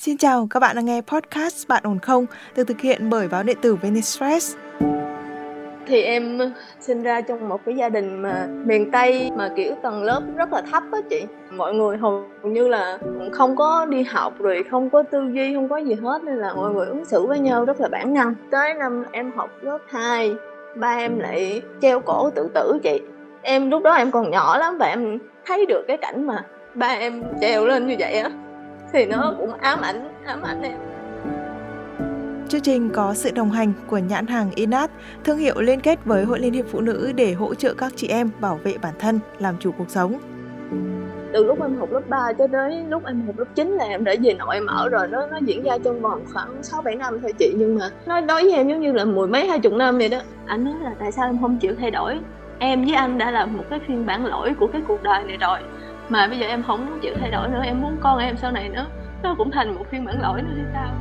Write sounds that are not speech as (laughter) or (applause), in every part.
Xin chào, các bạn đang nghe podcast Bạn ổn không được thực hiện bởi báo điện tử Venestress. Thì em sinh ra trong một cái gia đình mà miền Tây mà kiểu tầng lớp rất là thấp á chị. Mọi người hầu như là không có đi học rồi không có tư duy, không có gì hết nên là mọi người ứng xử với nhau rất là bản năng. Tới năm em học lớp 2, ba em lại treo cổ tự tử chị. Em lúc đó em còn nhỏ lắm và em thấy được cái cảnh mà ba em treo lên như vậy á thì nó cũng ám ảnh ám ảnh em Chương trình có sự đồng hành của nhãn hàng Inat, thương hiệu liên kết với Hội Liên hiệp Phụ nữ để hỗ trợ các chị em bảo vệ bản thân, làm chủ cuộc sống. Từ lúc em học lớp 3 cho tới lúc em học lớp 9 là em đã về nội em ở rồi nó nó diễn ra trong vòng khoảng 6 7 năm thôi chị nhưng mà nó đối với em giống như là mười mấy hai chục năm vậy đó. Anh nói là tại sao em không chịu thay đổi? Em với anh đã là một cái phiên bản lỗi của cái cuộc đời này rồi mà bây giờ em không muốn chịu thay đổi nữa em muốn con em sau này nữa nó cũng thành một phiên bản lỗi nữa thì sao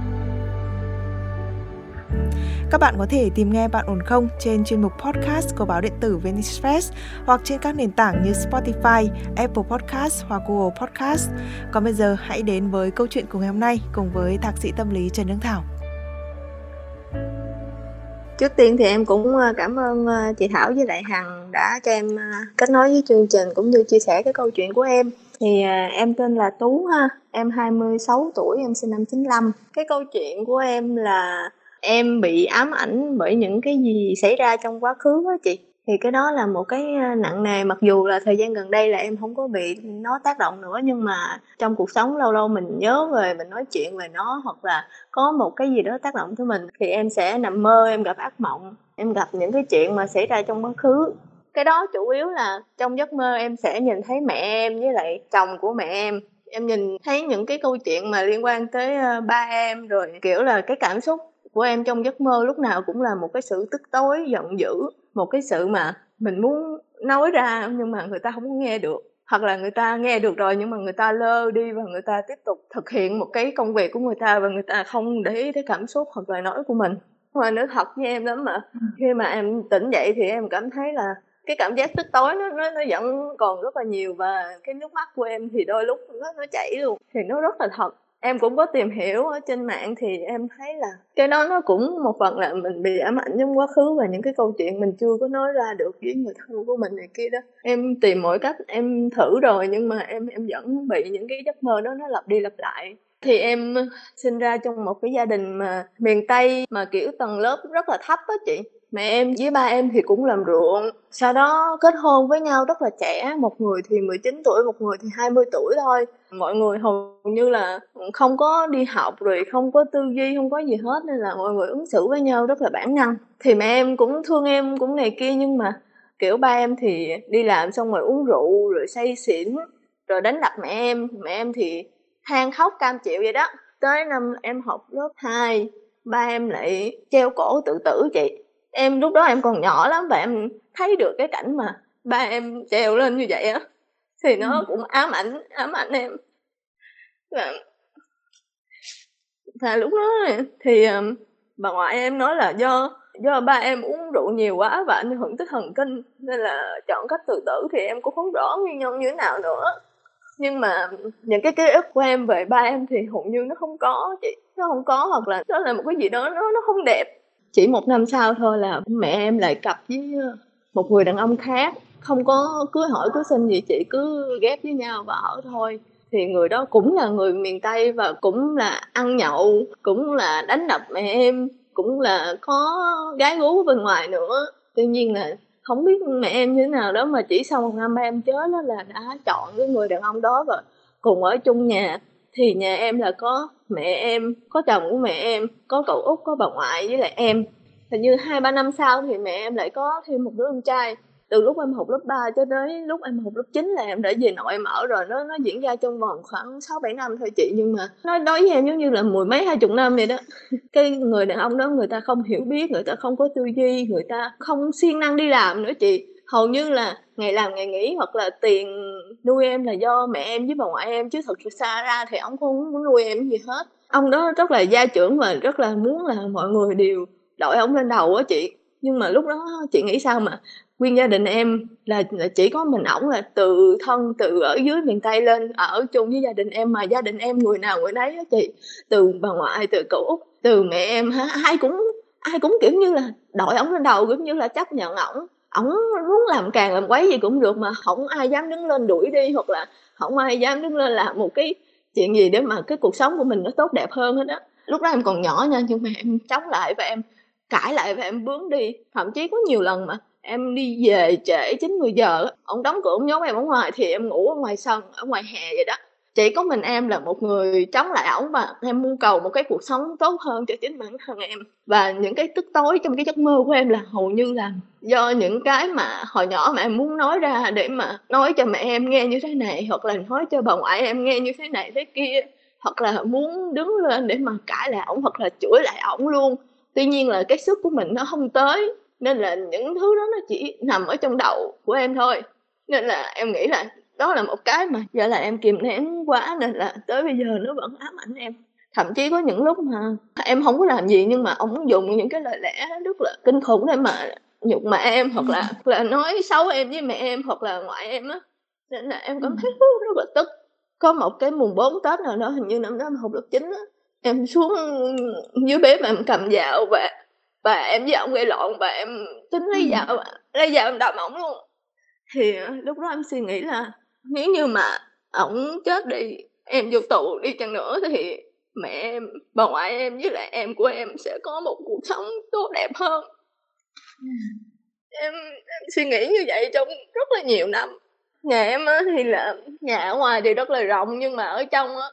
các bạn có thể tìm nghe Bạn ổn không trên chuyên mục podcast của báo điện tử Venice Press hoặc trên các nền tảng như Spotify, Apple Podcast hoặc Google Podcast. Còn bây giờ hãy đến với câu chuyện của ngày hôm nay cùng với thạc sĩ tâm lý Trần Đương Thảo. Trước tiên thì em cũng ờ, cảm ơn ờ, chị Thảo với lại Hằng đã cho em ờ, kết nối với chương trình cũng như chia sẻ cái câu chuyện của em. Thì em tên là Tú ha, em 26 tuổi, em sinh năm 95. Cái câu chuyện của em là em bị ám ảnh bởi những cái gì xảy ra trong quá khứ á chị thì cái đó là một cái nặng nề, mặc dù là thời gian gần đây là em không có bị nó tác động nữa, nhưng mà trong cuộc sống lâu lâu mình nhớ về, mình nói chuyện về nó hoặc là có một cái gì đó tác động tới mình thì em sẽ nằm mơ, em gặp ác mộng, em gặp những cái chuyện mà xảy ra trong quá khứ. Cái đó chủ yếu là trong giấc mơ em sẽ nhìn thấy mẹ em với lại chồng của mẹ em. Em nhìn thấy những cái câu chuyện mà liên quan tới ba em rồi, kiểu là, cái cảm xúc của em trong giấc mơ lúc nào cũng là một cái sự tức tối, giận dữ một cái sự mà mình muốn nói ra nhưng mà người ta không nghe được. Hoặc là người ta nghe được rồi nhưng mà người ta lơ đi và người ta tiếp tục thực hiện một cái công việc của người ta và người ta không để ý tới cảm xúc hoặc lời nói của mình. Mà nói thật với em lắm mà. Ừ. khi mà em tỉnh dậy thì em cảm thấy là cái cảm giác tức tối nó nó nó vẫn còn rất là nhiều và cái nước mắt của em thì đôi lúc nó nó chảy luôn. Thì nó rất là thật em cũng có tìm hiểu ở trên mạng thì em thấy là cái đó nó cũng một phần là mình bị ám ảnh trong quá khứ và những cái câu chuyện mình chưa có nói ra được với người thân của mình này kia đó. Em tìm mọi cách em thử rồi nhưng mà em em vẫn bị những cái giấc mơ đó nó lặp đi lặp lại. Thì em sinh ra trong một cái gia đình mà miền tây mà kiểu tầng lớp rất là thấp á chị mẹ em với ba em thì cũng làm ruộng. Sau đó kết hôn với nhau rất là trẻ, một người thì 19 tuổi, một người thì 20 tuổi thôi. Mọi người hầu như là không có đi học rồi không có tư duy, không có gì hết, nên là mọi người ứng xử với nhau rất là bản năng. Thì mẹ em cũng thương em cũng này kia, nhưng mà kiểu ba em thì đi làm xong rồi uống rượu rồi say xỉn rồi đánh đập mẹ em. Mẹ em thì than khóc cam chịu vậy đó. Tới năm em học lớp 2 ba em lại treo cổ tự tử chị em lúc đó em còn nhỏ lắm và em thấy được cái cảnh mà ba em treo lên như vậy á. Thì nó ừ. cũng ám ảnh ám ảnh em. Và, và lúc đó thì um, bà ngoại em nói là do do ba em uống rượu nhiều quá và ảnh hưởng tới thần kinh nên là chọn cách tự tử thì em cũng không rõ nguyên nhân như thế nào nữa. Nhưng mà những cái ký ức của em về ba em thì hầu như nó không có chị nó không có hoặc là nó là một cái gì đó nó nó không đẹp chỉ một năm sau thôi là mẹ em lại cặp với ờ, một người đàn ông khác. Không có cưới hỏi cưới xin gì chị cứ ghép với nhau và ở thôi. Thì người đó cũng là người miền tây và cũng là ăn nhậu, cũng là đánh đập mẹ em, cũng là có gái gú bên ngoài nữa. Tuy nhiên là không biết mẹ em như thế nào đó, mà chỉ sau một năm em chết đó là đã chọn cái người đàn ông đó và cùng ở chung nhà. Thì nhà em là có mẹ em, có chồng của mẹ em, có cậu út, có bà ngoại với lại em. Hình như hai, ba năm sau thì mẹ em lại có thêm một đứa em trai. Từ lúc em học lớp 3 cho tới lúc em học lớp 9 là em đã về nội em ở rồi. Nó nó diễn ra trong vòng khoảng 6 7 năm thôi chị, nhưng mà nó đối với em giống như là mười mấy, hai chục năm vậy đó. (laughs) Cái người đàn ông đó người ta không hiểu biết, người ta không có tư duy, người ta không siêng năng đi làm nữa chị hầu như là ngày làm ngày nghỉ hoặc là tiền nuôi em là do mẹ em với bà ngoại em chứ thật sự xa ra thì ông không muốn nuôi em gì hết. Ông đó rất là gia trưởng và rất là muốn là mọi người đều đội ông lên đầu á chị. Nhưng mà lúc đó chị nghĩ sao mà nguyên gia đình em là, là chỉ có mình ổng là từ thân từ ở dưới miền tây lên ở chung với gia đình em mà gia đình em người nào người đấy á chị. Từ bà ngoại từ cậu út từ mẹ em ai cũng ai cũng kiểu như là đội ổng lên đầu cũng như là chấp nhận ổng ổng muốn làm càng làm quấy gì cũng được mà không ai dám đứng lên đuổi đi hoặc là không ai dám đứng lên làm một cái chuyện gì để mà cái cuộc sống của mình nó tốt đẹp hơn hết á. Lúc đó em còn nhỏ nha, nhưng mà em chống lại và em cãi lại và em bướng đi. Thậm chí có nhiều lần mà em đi về trễ chín mười giờ ông đóng cửa ông nhốt em ở ngoài thì em ngủ ở ngoài sân, ở ngoài hè vậy đó chỉ có mình em là một người chống lại ổng và em mưu cầu một cái cuộc sống tốt hơn cho chính bản thân em. Và những cái tức tối trong cái giấc mơ của em là hầu như là do những cái mà hồi nhỏ mà em muốn nói ra để mà nói cho mẹ em nghe như thế này, hoặc là nói cho bà ngoại em nghe như thế này thế kia, hoặc là muốn đứng lên để mà cãi lại ổng, hoặc là chửi lại ổng luôn. Tuy nhiên là cái sức của mình nó không tới, nên là những thứ đó nó chỉ nằm ở trong đầu của em thôi. Nên là em nghĩ là đó là một cái mà giờ là em kìm nén quá nên là tới bây giờ nó vẫn ám ảnh em. Thậm chí có những lúc mà em không có làm gì nhưng mà ông dùng những cái lời lẽ rất là kinh khủng để mà nhục mạ em hoặc là là nói xấu em với mẹ em hoặc là ngoại em á. Nên là em cảm thấy rất là tức. Có một cái mùng 4 tết nào đó hình như năm đó em học lớp chín á em xuống dưới bếp em cầm dao và và em với ông gây lộn và em tính lấy dao lấy dao em đập ổng luôn. Thì lúc đó em suy nghĩ là nếu như mà ổng chết đi em vô tù đi chăng nữa thì mẹ em bà ngoại em với lại em của em sẽ có một cuộc sống tốt đẹp hơn. Em, em suy nghĩ như vậy trong rất là nhiều năm. Nhà em á, thì là nhà ở ngoài thì rất là rộng nhưng mà ở trong á,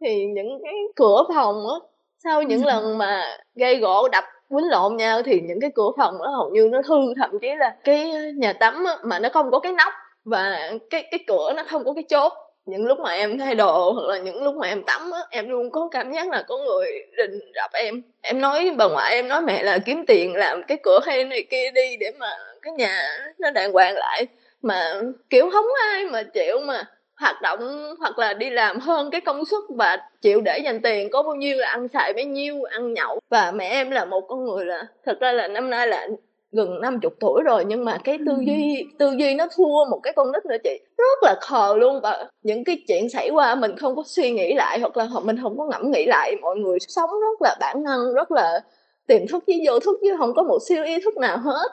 thì những cái cửa phòng á sau những lần (laughs) mà gây gỗ đập quýnh lộn nhau thì những cái cửa phòng đó hầu như nó hư thậm chí là cái nhà tắm á, mà nó không có cái nóc và cái cái cửa nó không có cái chốt. Những lúc mà em thay đồ hoặc là những lúc mà em tắm á, em luôn có cảm giác là có người rình rập em. Em nói bà ngoại em nói, mẹ là kiếm tiền làm cái cửa hay này kia đi để mà cái nhà nó đàng hoàng lại. Mà kiểu không ai mà chịu mà hoạt động hoặc là đi làm hơn cái công suất và chịu để dành tiền có bao nhiêu là ăn xài bấy nhiêu, ăn nhậu. Và mẹ em là một con người là thật ra là năm nay là gần 50 tuổi rồi nhưng mà cái tư duy tư duy nó thua một cái con nít nữa chị. Rất là khờ luôn và những cái chuyện xảy qua mình không có suy nghĩ lại hoặc là mình không có ngẫm nghĩ lại mọi người sống rất là bản năng rất là tìm thức với vô thức chứ không có một siêu ý thức nào hết.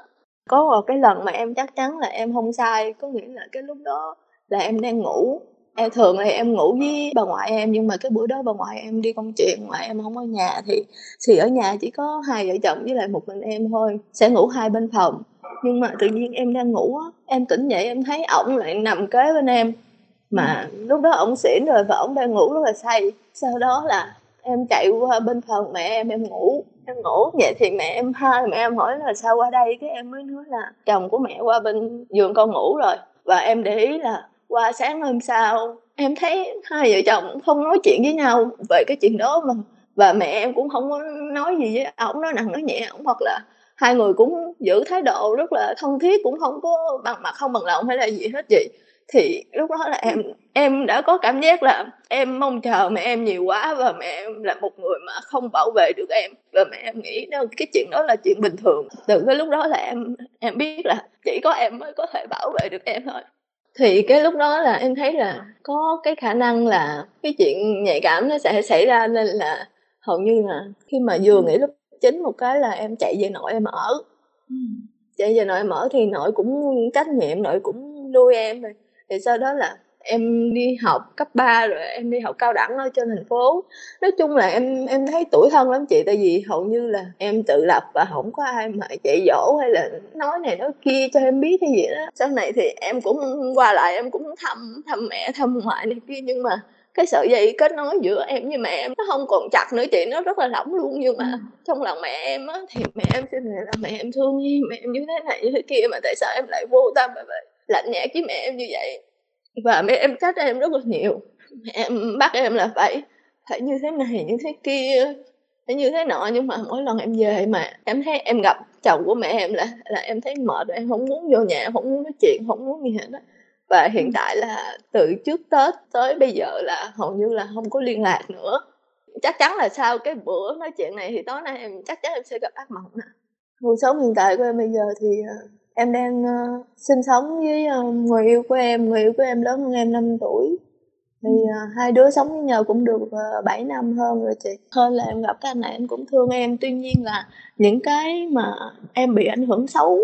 Có một cái lần mà em chắc chắn là em không sai có nghĩa là cái lúc đó là em đang ngủ em thường thì em ngủ với bà ngoại em nhưng mà cái bữa đó bà ngoại em đi công chuyện ngoại em không ở nhà thì thì ở nhà chỉ có hai vợ chồng với lại một mình em thôi sẽ ngủ hai bên phòng. Nhưng mà tự nhiên em đang ngủ á em tỉnh dậy em thấy ổng lại nằm kế bên em. Mà lúc đó ổng xỉn rồi và ổng đang ngủ rất là say. Sau đó là em chạy qua bên phòng mẹ em em ngủ em ngủ. Vậy thì mẹ em hai mẹ em hỏi là sao qua đây? Cái em mới nói là chồng của mẹ qua bên giường con ngủ rồi. Và em để ý là qua sáng hôm sau, em thấy hai vợ chồng không nói chuyện với nhau về cái chuyện đó mà, và mẹ em cũng không có nói gì với à, ổng nói nặng nói nhẹ ổng hoặc là hai người cũng giữ thái độ rất là thân thiết, cũng không có bằng mặt, không bằng lòng hay là gì hết vậy. Thì lúc đó là em em đã có cảm giác là em mong chờ mẹ em nhiều quá và mẹ em là một người mà không bảo vệ được em. Và mẹ em nghĩ đó cái chuyện đó là chuyện bình thường. Từ cái lúc đó là em em biết là chỉ có em mới có thể bảo vệ được em thôi thì cái lúc đó là em thấy là có cái khả năng là cái chuyện nhạy cảm nó sẽ xảy ra nên là hầu như là khi mà vừa nghĩ lúc chính một cái là em chạy về nội em ở. Chạy về nội em ở thì nội cũng trách nhiệm nội cũng nuôi em rồi. Thì sau đó là em đi học cấp 3 rồi em đi học cao đẳng ở trên thành phố. Nói chung là em em thấy tuổi thân lắm chị tại vì hầu như là em tự lập và không có ai mà dạy dỗ hay là nói này nói kia cho em biết hay gì đó. Sau này thì em cũng qua lại em cũng thăm thăm mẹ thăm ngoại này kia nhưng mà cái sợi dây kết nối giữa em với mẹ em nó không còn chặt nữa chị nó rất là lỏng luôn. Nhưng mà ừ. trong lòng mẹ em á thì mẹ em xin là mẹ em thương mẹ em như thế này như thế kia mà tại sao em lại vô tâm vậy? Lạnh nhạt với mẹ em như vậy và mẹ em trách em rất là nhiều mẹ em bắt em là phải phải như thế này, như thế kia, phải như thế nọ, nhưng mà mỗi lần em về mà em thấy em gặp chồng của mẹ em là là em thấy mệt, em không muốn vô nhà, không muốn nói chuyện, không muốn gì hết đó và hiện tại là từ trước tết tới bây giờ là hầu như là không có liên lạc nữa. Chắc chắn là sau cái bữa nói chuyện này thì tối nay em, chắc chắn em sẽ gặp ác mộng nè. Cuộc sống hiện tại của em bây giờ thì ờ, em đang uh, sinh sống với uh, người yêu của em người yêu của em lớn hơn em 5 tuổi. Thì uh, hai đứa sống với nhau cũng được uh, 7 năm hơn rồi chị. Hơn là em gặp cái anh này anh cũng thương em. Tuy nhiên là những cái mà em bị ảnh hưởng xấu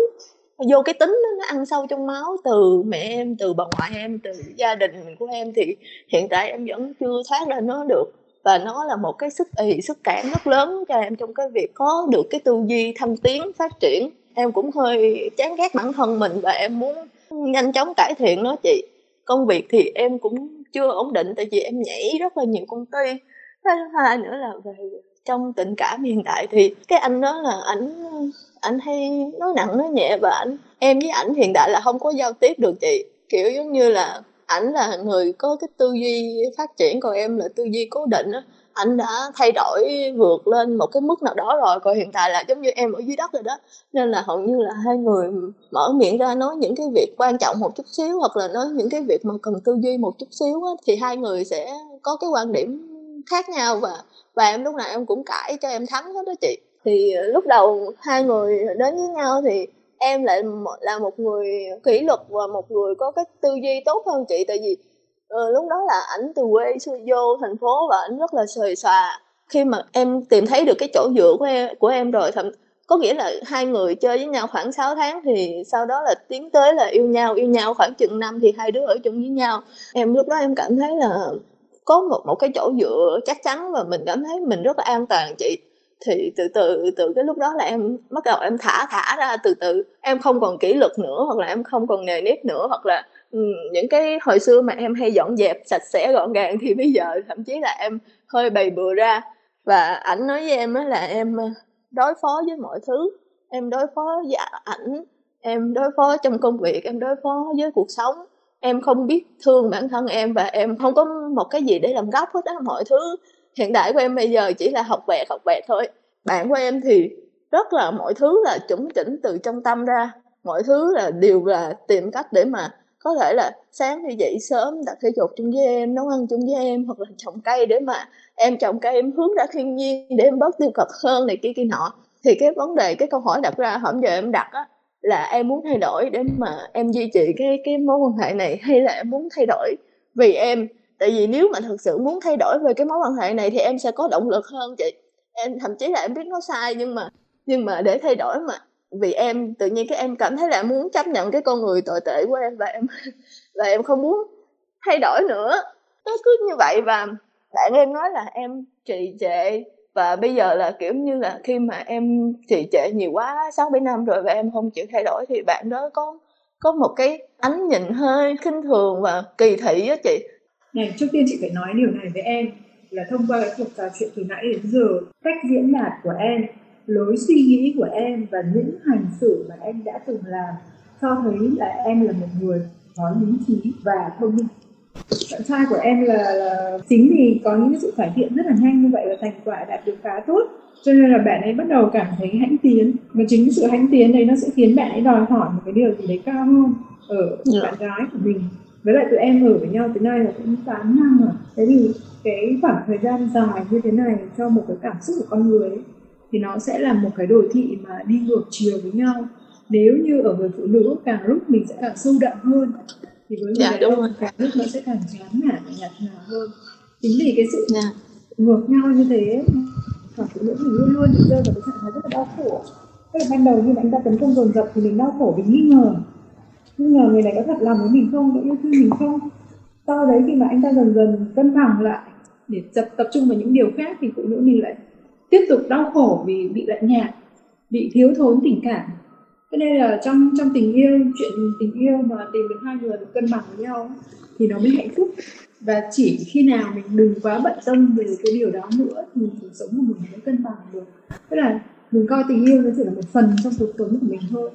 vô cái tính đó, nó ăn sâu trong máu từ mẹ em từ bà ngoại em từ gia đình của em thì hiện tại em vẫn chưa thoát ra nó được. Và nó là một cái sức ì sức cản rất lớn cho em trong cái việc có được cái tư duy thăng tiến phát triển em cũng hơi chán ghét bản thân mình và em muốn nhanh chóng cải thiện nó, chị. Công việc thì em cũng chưa ổn định, tại vì em nhảy rất là nhiều công ty. Cái thứ hai nữa là về trong tình cảm hiện tại thì cái anh đó là ảnh ảnh hay nói nặng, nói nhẹ và ảnh, em với ảnh hiện tại là không có giao tiếp được, chị. Kiểu giống như là ảnh là người có cái tư duy phát triển, còn em là tư duy cố định á anh đã thay đổi vượt lên một cái mức nào đó rồi còn hiện tại là giống như em ở dưới đất rồi đó. Nên là hầu như là hai người mở miệng ra nói những cái việc quan trọng một chút xíu hoặc là nói những cái việc mà cần tư duy một chút xíu á, thì hai người sẽ có cái quan điểm khác nhau và và em lúc nào em cũng cãi cho em thắng hết đó chị. Thì ờ, lúc đầu hai người đến với nhau thì em lại là một người kỷ luật và một người có cái tư duy tốt hơn chị. Tại vì ừ, lúc đó là ảnh từ quê vô thành phố và ảnh rất là xòe xòa. Khi mà em tìm thấy được cái chỗ dựa của em của em rồi thậm có nghĩa là hai người chơi với nhau khoảng 6 tháng thì sau đó là tiến tới là yêu nhau yêu nhau khoảng chừng năm thì hai đứa ở chung với nhau. Em lúc đó em cảm thấy là có một một cái chỗ dựa chắc chắn và mình cảm thấy mình rất là an toàn chị. Thì từ từ từ cái lúc đó là em bắt đầu em thả thả ra từ từ. Em không còn kỷ luật nữa hoặc là em không còn nề nếp nữa hoặc là ừ, những cái hồi xưa mà em hay dọn dẹp sạch sẽ gọn gàng thì bây giờ thậm chí là em hơi bày bừa ra. Và ảnh nói với em là em ờ, đối phó với mọi thứ. Em đối phó với ảnh em đối phó trong công việc em đối phó với cuộc sống. Em không biết thương bản thân em và em không có một cái gì để làm gốc hết á mọi thứ. Hiện tại của em bây giờ chỉ là học vẹt học vẹt thôi. Bạn của em thì rất là mọi thứ là chuẩn chỉnh từ trong tâm ra. Mọi thứ là đều là tìm cách để mà có thể là sáng thì dậy sớm, đặt thể dục chung với em nấu ăn chung với em hoặc là trồng cây để mà em trồng cây, em hướng ra thiên nhiên để em bớt tiêu cực hơn này kia kia nọ. Thì cái vấn đề, cái câu hỏi đặt ra hôm giờ em đặt á, là em muốn thay đổi để mà em duy trì cái cái mối quan hệ này hay là em muốn thay đổi vì em? Tại vì nếu mà thật sự muốn thay đổi về cái mối quan hệ này thì em sẽ có động lực hơn chị. Em, thậm chí là em biết nó sai nhưng mà nhưng mà để thay đổi mà vì em, tự nhiên cái em cảm thấy là muốn chấp nhận cái con người tồi tệ của em và em (laughs) và em không muốn thay đổi nữa. Nó cứ như vậy và bạn em nói là em trì trệ và bây giờ là, kiểu như là, khi mà em trì trệ nhiều quá, sáu bảy năm rồi và em không chịu thay đổi thì bạn đó có có một cái ánh nhìn hơi khinh thường và kỳ thị á chị. Này, trước tiên chị phải nói điều này với em là thông qua cái cuộc trò chuyện từ nãy đến giờ, cách diễn đạt của em lối suy nghĩ của em và những hành xử mà em đã từng làm cho thấy là em là một người có lý trí và thông minh bạn trai của em là, là chính vì có những sự cải thiện rất là nhanh như vậy và thành quả đạt được khá tốt cho nên là bạn ấy bắt đầu cảm thấy hãnh tiến và chính sự hãnh tiến đấy nó sẽ khiến bạn ấy đòi hỏi một cái điều gì đấy cao hơn ở yeah. Dạ. bạn gái của mình với lại tụi em ở với nhau tới nay là cũng 8 năm rồi thế thì cái khoảng thời gian dài như thế này cho một cái cảm xúc của con người ấy, thì nó sẽ là một cái đồ thị mà đi ngược chiều với nhau. Nếu như ở người phụ nữ càng lúc mình sẽ càng sâu đậm hơn thì với người dạ, đàn ông càng lúc nó sẽ càng chán nản và nhạt nhòa hơn. Chính vì cái sự dạ. ngược nhau như thế mà phụ nữ mình luôn luôn bị rơi vào cái trạng thái rất là đau khổ. Tức là ban đầu khi mà anh ta tấn công dồn dập thì mình đau khổ vì nghi ngờ. Nghi ngờ người này có thật lòng với mình không có yêu thương mình không? Sau đấy khi mà anh ta dần dần cân bằng lại để tập tập trung vào những điều khác thì phụ nữ mình lại tiếp tục đau khổ vì bị lạnh nhạt bị thiếu thốn tình cảm. Cho nên là trong trong tình yêu, chuyện tình yêu mà tìm được hai người cân bằng với nhau thì nó mới hạnh phúc. Và chỉ khi nào mình đừng quá bận tâm về cái điều đó nữa thì cuộc sống của mình mới cân bằng được. Tức là mình coi tình yêu nó chỉ là một phần trong cuộc sống của mình thôi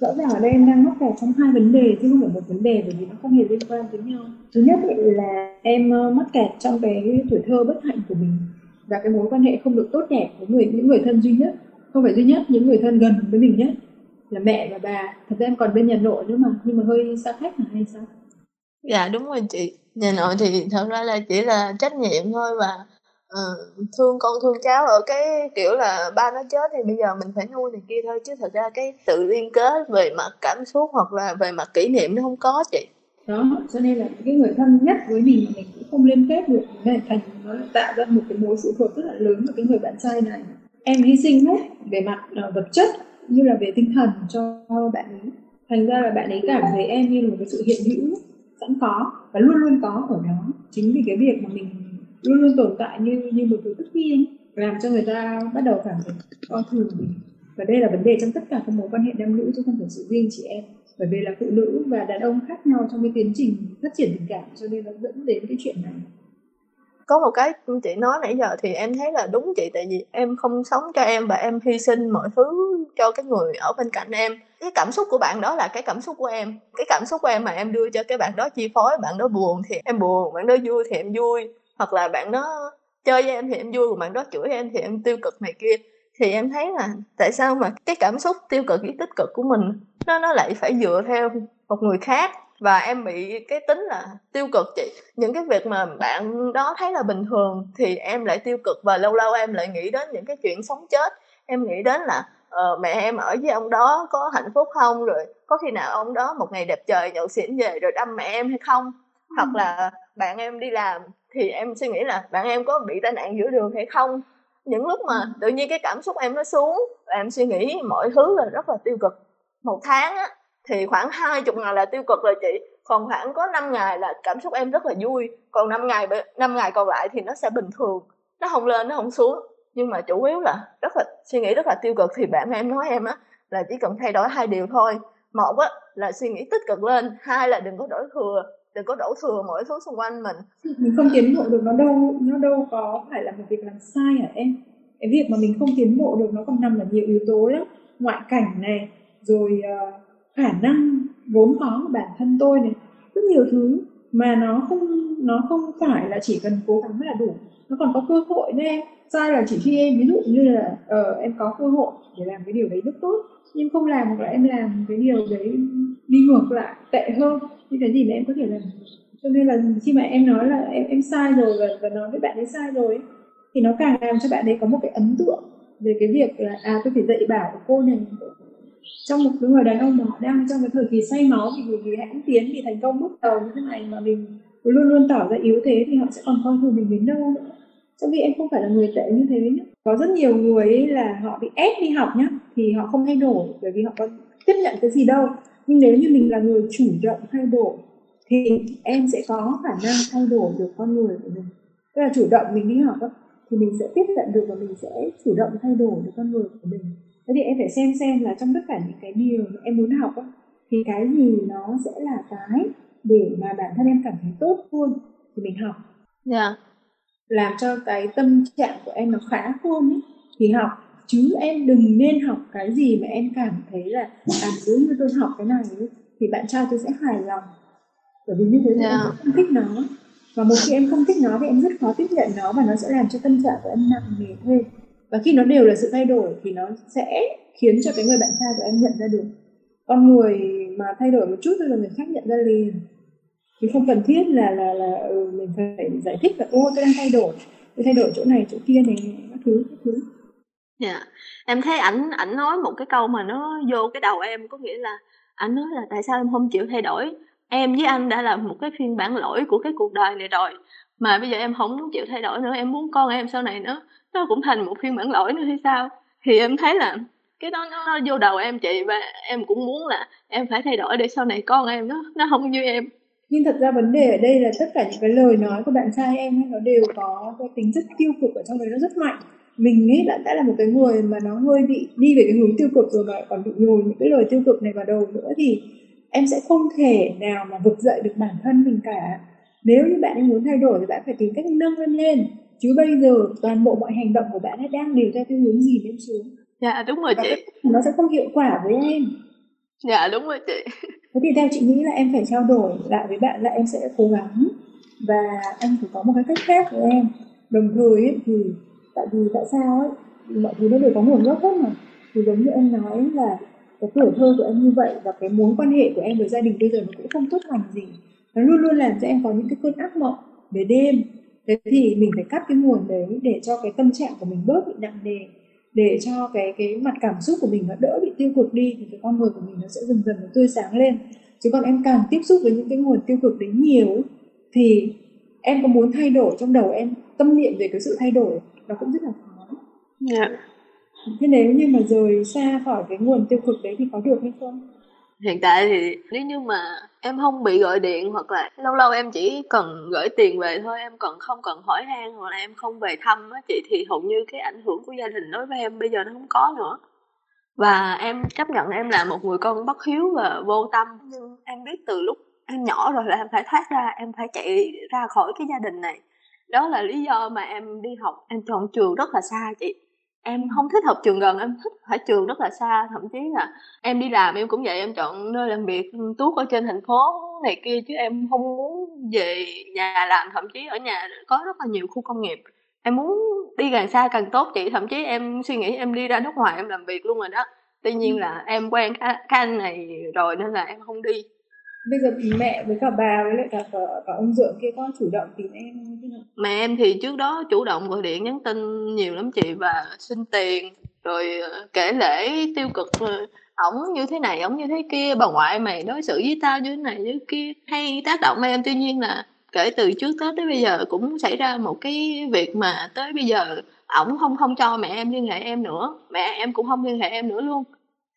rõ ràng ở đây em đang mắc kẹt trong hai vấn đề chứ không phải một vấn đề bởi vì nó không hề liên quan tới nhau. Thứ nhất là em ờ, mắc kẹt trong cái tuổi thơ bất hạnh của mình và cái mối quan hệ không được tốt đẹp với người những người thân duy nhất không phải duy nhất những người thân gần với mình nhất là mẹ và bà. Thật ra em còn bên nhà nội nữa mà nhưng mà hơi xa khách là hay sao? Dạ đúng rồi chị. Nhà nội thì thật ra là chỉ là trách nhiệm thôi và uh, thương con thương cháu ở cái kiểu là ba nó chết thì bây giờ mình phải nuôi này kia thôi. Chứ thật ra cái sự liên kết về mặt cảm xúc hoặc là về mặt kỷ niệm nó không có chị đó cho nên là cái người thân nhất với mình mình cũng không liên kết được nên thành nó tạo ra một cái mối phụ thuộc rất là lớn vào cái người bạn trai này. Em hy sinh hết về mặt uh, vật chất như là về tinh thần cho bạn ấy. Thành ra là bạn ấy cảm thấy em như là một cái sự hiện hữu sẵn có và luôn luôn có ở đó. Chính vì cái việc mà mình luôn luôn tồn tại như như một thứ tất nhiên làm cho người ta bắt đầu cảm thấy coi thường mình. Và đây là vấn đề trong tất cả các mối quan hệ nam nữ chứ không phải sự riêng chị em bởi vì là phụ nữ và đàn ông khác nhau trong cái tiến trình phát triển tình cảm, cho nên nó dẫn đến cái chuyện này. Có một cái chị nói nãy giờ thì em thấy là đúng chị, tại vì em không sống cho em và em hy sinh mọi thứ cho cái người ở bên cạnh em. Cái cảm xúc của bạn đó là cái cảm xúc của em. Cái cảm xúc của em mà em đưa cho cái bạn đó chi phối, bạn đó buồn thì em buồn, bạn đó vui thì em vui. Hoặc là bạn đó chơi với em thì em vui, còn bạn đó chửi em thì em tiêu cực này kia thì em thấy là tại sao mà cái cảm xúc tiêu cực với tích cực của mình nó nó lại phải dựa theo một người khác? Và em bị cái tính là tiêu cực chị. Những cái việc mà bạn đó thấy là bình thường thì em lại tiêu cực và lâu lâu em lại nghĩ đến những cái chuyện sống chết. Em nghĩ đến là uh, mẹ em ở với ông đó có hạnh phúc không? Rồi có khi nào ông đó một ngày đẹp trời nhậu xỉn về rồi đâm mẹ em hay không? Ừ. hoặc là bạn em đi làm thì em suy nghĩ là bạn em có bị tai nạn giữa đường hay không những lúc mà tự nhiên cái cảm xúc em nó xuống và em suy nghĩ mọi thứ là rất là tiêu cực. Một tháng á thì khoảng hai chục ngày là tiêu cực rồi chị. Còn khoảng có 5 ngày là cảm xúc em rất là vui. Còn 5 ngày năm ngày còn lại thì nó sẽ bình thường. Nó không lên nó không xuống. Nhưng mà chủ yếu là rất là suy nghĩ rất là tiêu cực. Thì bạn em nói em á là chỉ cần thay đổi hai điều thôi. Một á là suy nghĩ tích cực lên. Hai là đừng có đổi thừa đừng có đổ thừa mọi thứ xung quanh mình. Mình không tiến bộ được nó đâu nó đâu có phải là một việc làm sai hả em? Cái việc mà mình không tiến bộ được nó còn nằm ở nhiều yếu tố lắm. Ngoại cảnh này rồi uh, khả năng vốn có của bản thân tôi này rất nhiều thứ mà nó không nó không phải là chỉ cần cố gắng là đủ. Nó còn có cơ hội đấy em. Sai là chỉ khi em ví dụ như là uh, em có cơ hội để làm cái điều đấy rất tốt nhưng không làm hoặc là em làm cái điều đấy đi ngược lại tệ hơn. Như cái gì mà em có thể làm. Cho nên là khi mà em nói là em em sai rồi và, và nói với bạn ấy sai rồi ấy, thì nó càng làm cho bạn ấy có một cái ấn tượng về cái việc là à tôi phải dạy bảo của cô này. Trong một cái người đàn ông mà họ đang trong cái thời kỳ say máu vì vì hãnh tiến vì thành công bước đầu như thế này mà mình luôn luôn tỏ ra yếu thế thì họ sẽ còn coi thường mình đến đâu nữa. Trong khi em không phải là người tệ như thế nhé có rất nhiều người ấy là họ bị ép đi học nhá thì họ không thay đổi bởi vì họ có tiếp nhận cái gì đâu. Nhưng nếu như mình là người chủ động thay đổi thì em sẽ có khả năng thay đổi được con người của mình. Tức là chủ động mình đi học đó, thì mình sẽ tiếp nhận được và mình sẽ chủ động thay đổi được con người của mình. Thế thì em phải xem xem là trong tất cả những cái điều mà em muốn học đó, thì cái gì nó sẽ là cái để mà bản thân em cảm thấy tốt hơn thì mình học. Yeah. Làm cho cái tâm trạng của em nó khá hơn ấy, thì học chứ em đừng nên học cái gì mà em cảm thấy là à nếu như tôi học cái này ấy, thì bạn trai tôi sẽ hài lòng. Bởi vì như thế yeah. em dạ. không thích nó. Và một khi em không thích nó thì em rất khó tiếp nhận nó và nó sẽ làm cho tâm trạng của em nặng nề thêm. Và khi nó đều là sự thay đổi thì nó sẽ khiến cho cái người bạn trai của em nhận ra được. Con người mà thay đổi một chút thôi là người khác nhận ra liền thì không cần thiết là là là ừ, mình phải giải thích là ô tôi đang thay đổi tôi thay đổi chỗ này chỗ kia này các thứ các thứ. Dạ. Yeah. em thấy ảnh ảnh nói một cái câu mà nó vô cái đầu em có nghĩa là ảnh nói là tại sao em không chịu thay đổi? Em với anh đã là một cái phiên bản lỗi của cái cuộc đời này rồi mà bây giờ em không muốn chịu thay đổi nữa em muốn con em sau này nó nó cũng thành một phiên bản lỗi nữa hay sao? Thì em thấy là cái đó nó, nó vô đầu em chị và em cũng muốn là em phải thay đổi để sau này con em nó nó không như em nhưng thật ra vấn đề ở đây là tất cả những cái lời nói của bạn trai em nó đều có cái tính rất tiêu cực ở trong đấy nó rất mạnh. Mình nghĩ là đã là một cái người mà nó hơi bị đi về cái hướng tiêu cực rồi mà còn bị nhồi những cái lời tiêu cực này vào đầu nữa thì em sẽ không thể nào mà vực dậy được bản thân mình cả. Nếu như bạn ấy muốn thay đổi thì bạn phải tìm cách nâng lên lên. Chứ bây giờ toàn bộ mọi hành động của bạn ấy đang đều theo cái hướng gì lên xuống. Dạ đúng rồi chị. nó sẽ không hiệu quả với em dạ đúng rồi chị. (laughs) Thế thì theo chị nghĩ là em phải trao đổi lại với bạn là em sẽ cố gắng và anh phải có một cái cách khác với em. Đồng thời ấy, thì tại vì tại sao ấy mọi thứ nó đều có nguồn gốc hết mà. Thì giống như em nói là cái tuổi thơ của em như vậy và cái mối quan hệ của em với gia đình bây giờ nó cũng không tốt lành gì. Nó luôn luôn làm cho em có những cái cơn ác mộng về đêm. Thế thì mình phải cắt cái nguồn đấy để cho cái tâm trạng của mình bớt bị nặng nề để cho cái cái mặt cảm xúc của mình nó đỡ bị tiêu cực đi thì cái con người của mình nó sẽ dần dần nó tươi sáng lên. Chứ còn em càng tiếp xúc với những cái nguồn tiêu cực đấy nhiều thì em có muốn thay đổi trong đầu em tâm niệm về cái sự thay đổi nó cũng rất là khó. Yeah. thế nếu như mà rời xa khỏi cái nguồn tiêu cực đấy thì có được hay không hiện tại thì nếu như mà em không bị gọi điện hoặc là lâu lâu em chỉ cần gửi tiền về thôi, em còn không cần hỏi han hoặc là em không về thăm á chị, thì hầu như cái ảnh hưởng của gia đình đối với em bây giờ nó không có nữa. Và em chấp nhận em là một người con bất hiếu và vô tâm. Nhưng em biết từ lúc em nhỏ rồi là em phải thoát ra, em phải chạy ra khỏi cái gia đình này. Đó là lý do mà em đi học, em chọn trường rất là xa chị em không thích học trường gần em thích phải trường rất là xa thậm chí là em đi làm em cũng vậy em chọn nơi làm việc tuốt ở trên thành phố này kia chứ em không muốn về nhà làm thậm chí ở nhà có rất là nhiều khu công nghiệp. Em muốn đi càng xa càng tốt chị thậm chí em suy nghĩ em đi ra nước ngoài em làm việc luôn rồi đó. Tuy nhiên là em quen cái, cái anh này rồi nên là em không đi bây giờ mẹ với cả bà với lại cả, cả, cả ông dượng kia con chủ động tìm em thế nào mẹ em thì trước đó chủ động gọi điện nhắn tin nhiều lắm chị và xin tiền rồi ờ, kể lễ tiêu cực ờ, ổng như thế này ổng như thế kia bà ngoại mày đối xử với tao như thế này như kia hay tác động em. Tuy nhiên là kể từ trước tết tới bây giờ cũng xảy ra một cái việc mà tới bây giờ ổng không không cho mẹ em liên hệ em nữa mẹ em cũng không liên hệ em nữa luôn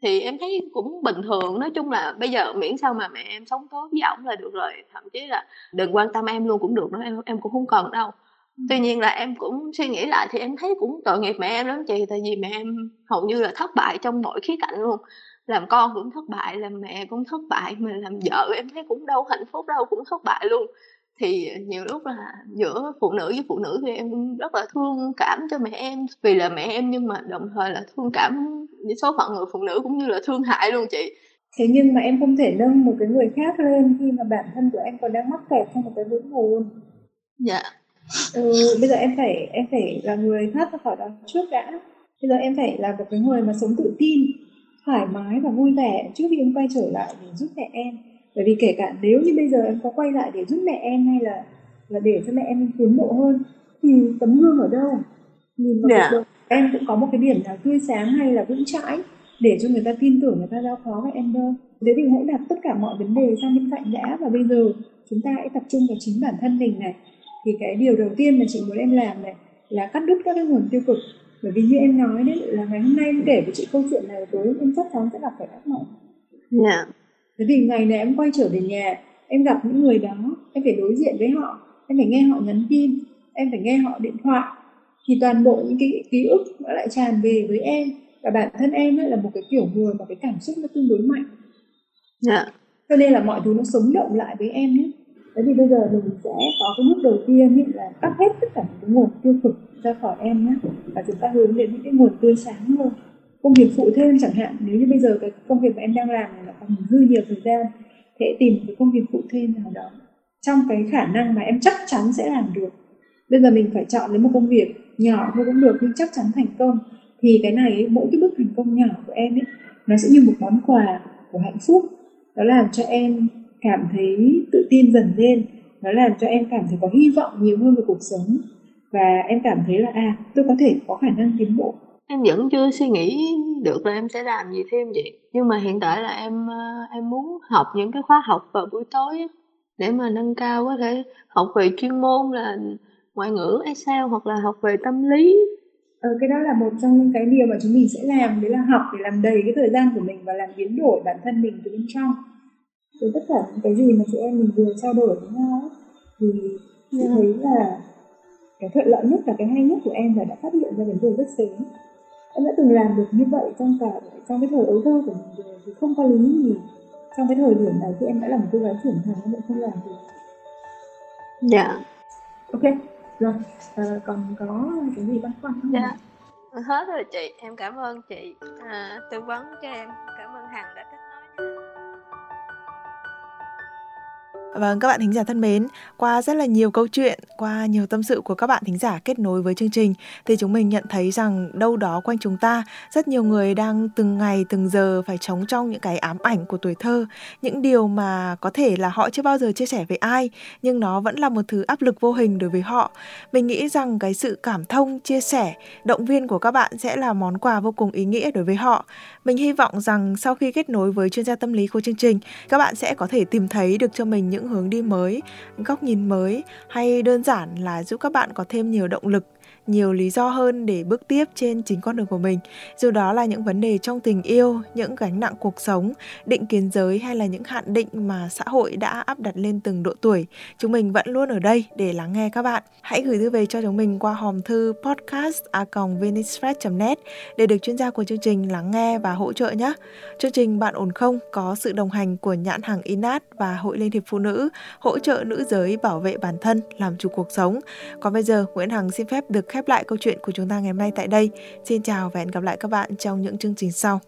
thì em thấy cũng bình thường nói chung là bây giờ miễn sao mà mẹ em sống tốt với ổng là được rồi thậm chí là đừng quan tâm em luôn cũng được nữa em em cũng không cần đâu. Tuy nhiên là em cũng suy nghĩ lại thì em thấy cũng tội nghiệp mẹ em lắm chị tại vì mẹ em hầu như là thất bại trong mọi khía cạnh luôn. Làm con cũng thất bại làm mẹ cũng thất bại mà làm vợ em thấy cũng đâu hạnh phúc đâu cũng thất bại luôn thì nhiều lúc là giữa phụ nữ với phụ nữ thì em rất là thương cảm cho mẹ em vì là mẹ em nhưng mà đồng thời là thương cảm với số phận người phụ nữ cũng như là thương hại luôn chị. Thế nhưng mà em không thể nâng một cái người khác lên khi mà bản thân của em còn đang mắc kẹt trong một cái vũng nguồn dạ. Ừ, bây giờ em phải em phải là người thoát ra khỏi đó trước đã. Bây giờ em phải là một cái người mà sống tự tin thoải mái và vui vẻ trước khi em quay trở lại để giúp mẹ em bởi vì kể cả nếu như bây giờ em có quay lại để giúp mẹ em hay là là để cho mẹ em tiến bộ hơn thì tấm gương ở đâu nhìn vào yeah. Dạ. em cũng có một cái điểm nào tươi sáng hay là vững chãi để cho người ta tin tưởng người ta giao phó với em đâu thế thì hãy đặt tất cả mọi vấn đề sang bên cạnh đã và bây giờ chúng ta hãy tập trung vào chính bản thân mình này thì cái điều đầu tiên mà chị muốn em làm này là cắt đứt các cái nguồn tiêu cực bởi vì như em nói đấy là ngày hôm nay em kể với chị câu chuyện này với em chắc chắn sẽ gặp phải ác mộng yeah. Thế thì ngày này em quay trở về nhà em gặp những người đó em phải đối diện với họ em phải nghe họ nhắn tin em phải nghe họ điện thoại. Thì toàn bộ những cái ký ức nó lại tràn về với em. Và bản thân em ấy là một cái kiểu người mà cái cảm xúc nó tương đối mạnh. Yeah. cho nên là mọi thứ nó sống động lại với em nhé. Thế thì bây giờ mình sẽ có cái bước đầu tiên ý, là cắt hết tất cả những cái nguồn tiêu cực ra khỏi em nhé. Và chúng ta hướng đến những cái nguồn tươi sáng hơn công việc phụ thêm chẳng hạn. Nếu như bây giờ cái công việc mà em đang làm này là còn hư nhiều thời gian thì hãy tìm một cái công việc phụ thêm nào đó trong cái khả năng mà em chắc chắn sẽ làm được. Bây giờ mình phải chọn lấy một công việc nhỏ thôi cũng được nhưng chắc chắn thành công thì cái này mỗi cái bước thành công nhỏ của em ấy, nó sẽ như một món quà của hạnh phúc. Nó làm cho em cảm thấy tự tin dần lên, nó làm cho em cảm thấy có hy vọng nhiều hơn về cuộc sống và em cảm thấy là à tôi có thể có khả năng tiến bộ em vẫn chưa suy nghĩ được là em sẽ làm gì thêm vậy nhưng mà hiện tại là em ờ, em muốn học những cái khóa học vào buổi tối để mà nâng cao có thể học về chuyên môn là ngoại ngữ Excel hoặc là học về tâm lý. Ờ, cái đó là một trong những cái điều mà chúng mình sẽ làm đấy là học để làm đầy cái thời gian của mình và làm biến đổi bản thân mình từ bên trong. Từ tất cả những cái gì mà chị em mình vừa trao đổi với nhau thì chị yeah. thấy là cái thuận lợi nhất và cái hay nhất của em là đã phát hiện ra vấn đề rất sớm em đã từng làm được như vậy trong cả trong cái thời ấu thơ của mình rồi thì không có lý gì. Trong cái thời điểm này khi em đã là một cô gái trưởng thành em lại không làm được. Dạ. Yeah. ok rồi à, còn có cái gì băn khoăn không? Dạ. Yeah. hết rồi chị em cảm ơn chị. À, tư vấn cho em. Cảm ơn hằng đã Vâng, các bạn thính giả thân mến, qua rất là nhiều câu chuyện, qua nhiều tâm sự của các bạn thính giả kết nối với chương trình thì chúng mình nhận thấy rằng đâu đó quanh chúng ta rất nhiều người đang từng ngày từng giờ phải chống trong những cái ám ảnh của tuổi thơ, những điều mà có thể là họ chưa bao giờ chia sẻ với ai nhưng nó vẫn là một thứ áp lực vô hình đối với họ. Mình nghĩ rằng cái sự cảm thông, chia sẻ, động viên của các bạn sẽ là món quà vô cùng ý nghĩa đối với họ. Mình hy vọng rằng sau khi kết nối với chuyên gia tâm lý của chương trình, các bạn sẽ có thể tìm thấy được cho mình những hướng đi mới, góc nhìn mới hay đơn giản là giúp các bạn có thêm nhiều động lực nhiều lý do hơn để bước tiếp trên chính con đường của mình. Dù đó là những vấn đề trong tình yêu, những gánh nặng cuộc sống, định kiến giới hay là những hạn định mà xã hội đã áp đặt lên từng độ tuổi, chúng mình vẫn luôn ở đây để lắng nghe các bạn. Hãy gửi thư về cho chúng mình qua hòm thư podcast a net để được chuyên gia của chương trình lắng nghe và hỗ trợ nhé. Chương trình bạn ổn không có sự đồng hành của nhãn hàng Inat và hội liên hiệp phụ nữ, hỗ trợ nữ giới bảo vệ bản thân, làm chủ cuộc sống. Còn bây giờ, Nguyễn Hằng xin phép được khép lại câu chuyện của chúng ta ngày hôm nay tại đây. Xin chào và hẹn gặp lại các bạn trong những chương trình sau.